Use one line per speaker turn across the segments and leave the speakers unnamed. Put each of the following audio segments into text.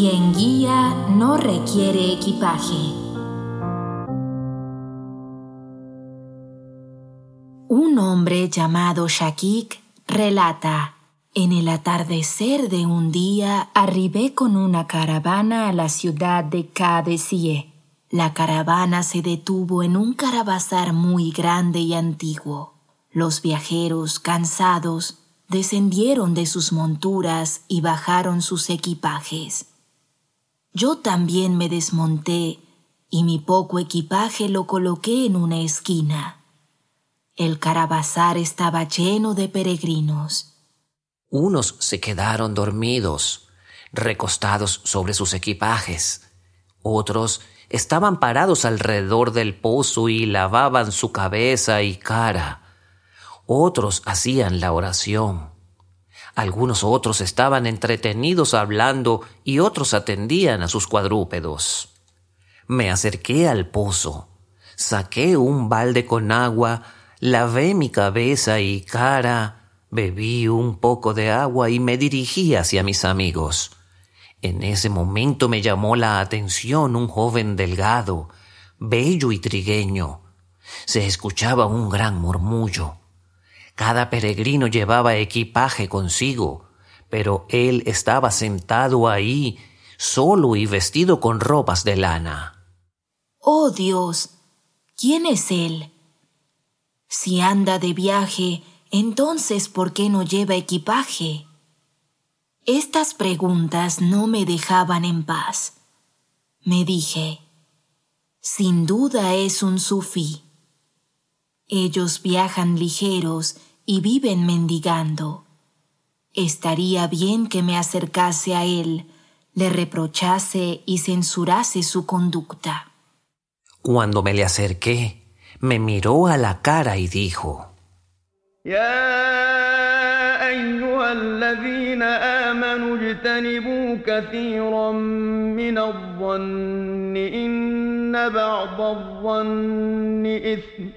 Quien guía no requiere equipaje. Un hombre llamado Shakik relata, en el atardecer de un día arribé con una caravana a la ciudad de Kadesie. La caravana se detuvo en un carabazar muy grande y antiguo. Los viajeros, cansados, descendieron de sus monturas y bajaron sus equipajes. Yo también me desmonté y mi poco equipaje lo coloqué en una esquina. El carabazar estaba lleno de peregrinos.
Unos se quedaron dormidos, recostados sobre sus equipajes. Otros estaban parados alrededor del pozo y lavaban su cabeza y cara. Otros hacían la oración. Algunos otros estaban entretenidos hablando y otros atendían a sus cuadrúpedos. Me acerqué al pozo, saqué un balde con agua, lavé mi cabeza y cara, bebí un poco de agua y me dirigí hacia mis amigos. En ese momento me llamó la atención un joven delgado, bello y trigueño. Se escuchaba un gran murmullo. Cada peregrino llevaba equipaje consigo, pero él estaba sentado ahí, solo y vestido con ropas de lana.
Oh Dios, ¿quién es él? Si anda de viaje, entonces ¿por qué no lleva equipaje? Estas preguntas no me dejaban en paz. Me dije, sin duda es un sufí. Ellos viajan ligeros y viven mendigando. Estaría bien que me acercase a él, le reprochase y censurase su conducta.
Cuando me le acerqué, me miró a la cara y dijo,
يا أيها الذين آمنوا اجتنبوا كثيرا من الظن إن بعض الظن إثم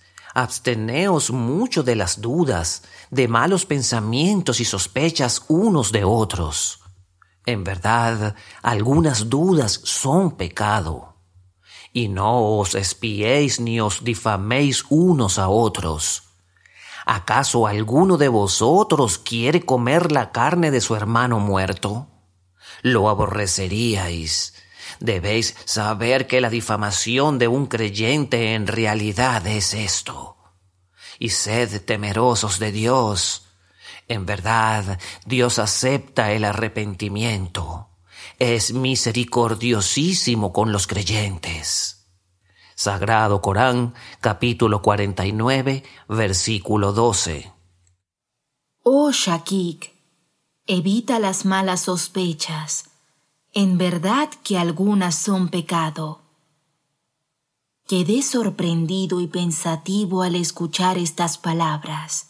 absteneos mucho de las dudas, de malos pensamientos y sospechas unos de otros. En verdad, algunas dudas son pecado. Y no os espiéis ni os difaméis unos a otros. ¿Acaso alguno de vosotros quiere comer la carne de su hermano muerto? Lo aborreceríais. Debéis saber que la difamación de un creyente en realidad es esto. Y sed temerosos de Dios. En verdad, Dios acepta el arrepentimiento. Es misericordiosísimo con los creyentes. Sagrado Corán, capítulo 49, versículo 12.
Oh Shakik, evita las malas sospechas. En verdad que algunas son pecado. Quedé sorprendido y pensativo al escuchar estas palabras.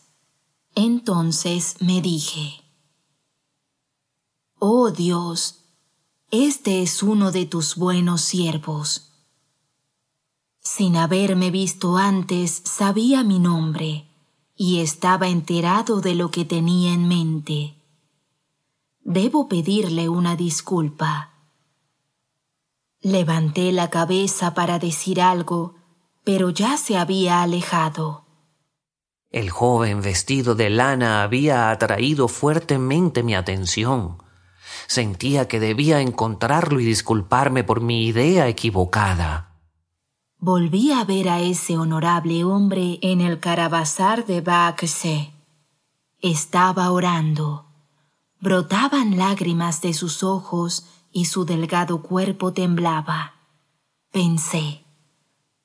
Entonces me dije, Oh Dios, este es uno de tus buenos siervos. Sin haberme visto antes, sabía mi nombre y estaba enterado de lo que tenía en mente. Debo pedirle una disculpa. Levanté la cabeza para decir algo, pero ya se había alejado.
El joven vestido de lana había atraído fuertemente mi atención. Sentía que debía encontrarlo y disculparme por mi idea equivocada.
Volví a ver a ese honorable hombre en el carabazar de Baakse. Estaba orando. Brotaban lágrimas de sus ojos y su delgado cuerpo temblaba. Pensé,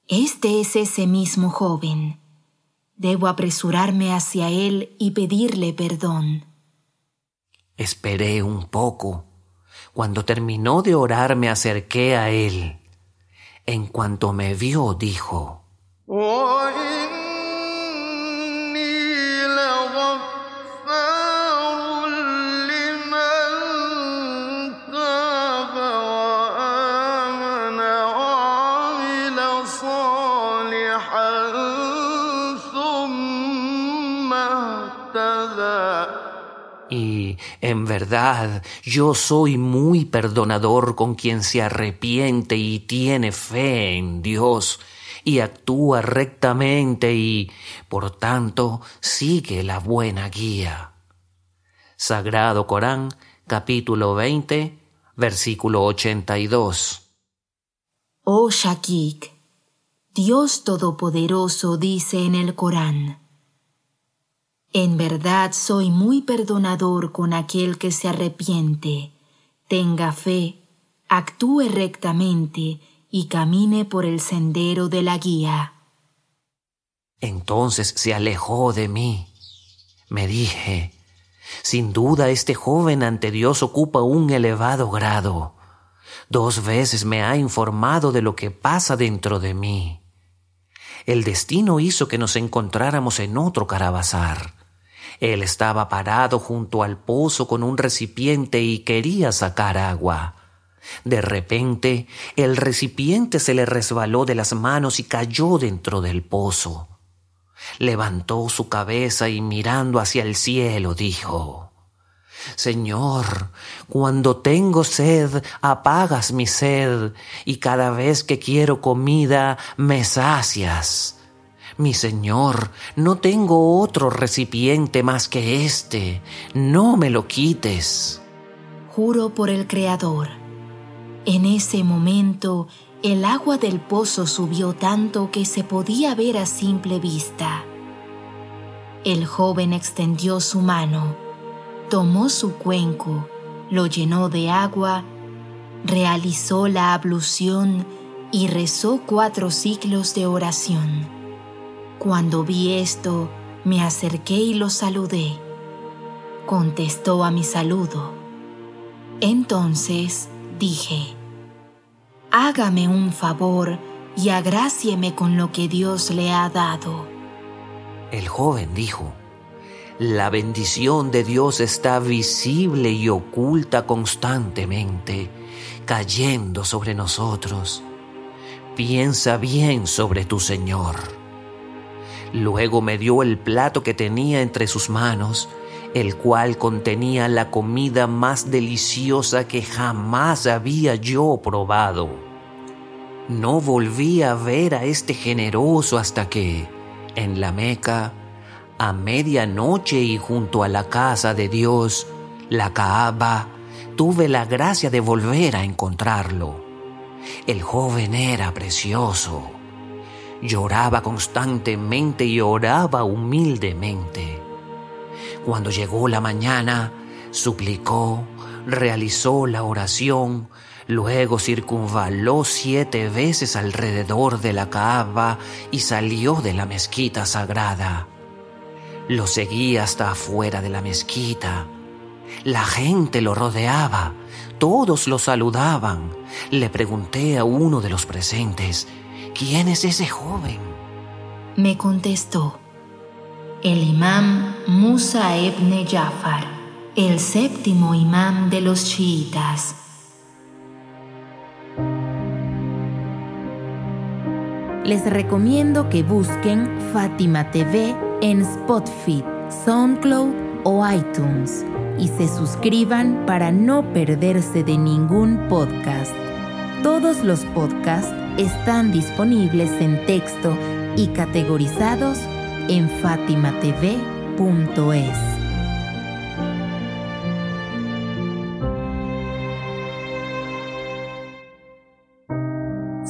este es ese mismo joven. Debo apresurarme hacia él y pedirle perdón.
Esperé un poco. Cuando terminó de orar me acerqué a él. En cuanto me vio, dijo, Y en verdad yo soy muy perdonador con quien se arrepiente y tiene fe en Dios y actúa rectamente y, por tanto, sigue la buena guía. Sagrado Corán, capítulo 20, versículo 82.
Oh Shakik, Dios Todopoderoso dice en el Corán, En verdad soy muy perdonador con aquel que se arrepiente, tenga fe, actúe rectamente y camine por el sendero de la guía.
Entonces se alejó de mí. Me dije, sin duda este joven ante Dios ocupa un elevado grado. Dos veces me ha informado de lo que pasa dentro de mí el destino hizo que nos encontráramos en otro caravazar. Él estaba parado junto al pozo con un recipiente y quería sacar agua. De repente, el recipiente se le resbaló de las manos y cayó dentro del pozo. Levantó su cabeza y mirando hacia el cielo dijo, Señor, cuando tengo sed, apagas mi sed, y cada vez que quiero comida, me sacias. Mi Señor, no tengo otro recipiente más que este, no me lo quites.
Juro por el Creador. En ese momento, el agua del pozo subió tanto que se podía ver a simple vista. El joven extendió su mano tomó su cuenco, lo llenó de agua, realizó la ablución y rezó cuatro ciclos de oración. Cuando vi esto, me acerqué y lo saludé. Contestó a mi saludo. Entonces dije, hágame un favor y agrácieme con lo que Dios le ha dado.
El joven dijo, la bendición de Dios está visible y oculta constantemente, cayendo sobre nosotros. Piensa bien sobre tu Señor. Luego me dio el plato que tenía entre sus manos, el cual contenía la comida más deliciosa que jamás había yo probado. No volví a ver a este generoso hasta que, en la Meca, a medianoche y junto a la casa de Dios, la Kaaba, tuve la gracia de volver a encontrarlo. El joven era precioso. Lloraba constantemente y oraba humildemente. Cuando llegó la mañana, suplicó, realizó la oración, luego circunvaló siete veces alrededor de la Kaaba y salió de la mezquita sagrada. Lo seguí hasta afuera de la mezquita. La gente lo rodeaba, todos lo saludaban. Le pregunté a uno de los presentes, ¿quién es ese joven?
Me contestó, el imam Musa ibn Jafar, el séptimo imam de los chiitas. Les recomiendo que busquen Fátima TV en Spotify, SoundCloud o iTunes y se suscriban para no perderse de ningún podcast. Todos los podcasts están disponibles en texto y categorizados en fatimatv.es.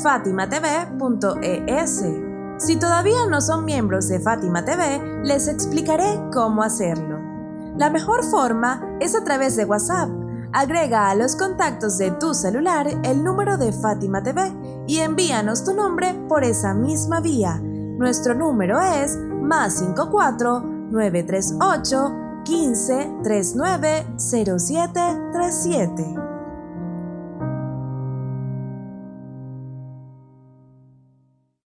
fatimatv.es si todavía no son miembros de Fátima TV, les explicaré cómo hacerlo. La mejor forma es a través de WhatsApp. Agrega a los contactos de tu celular el número de Fátima TV y envíanos tu nombre por esa misma vía. Nuestro número es más 54 938 15 39 07 37.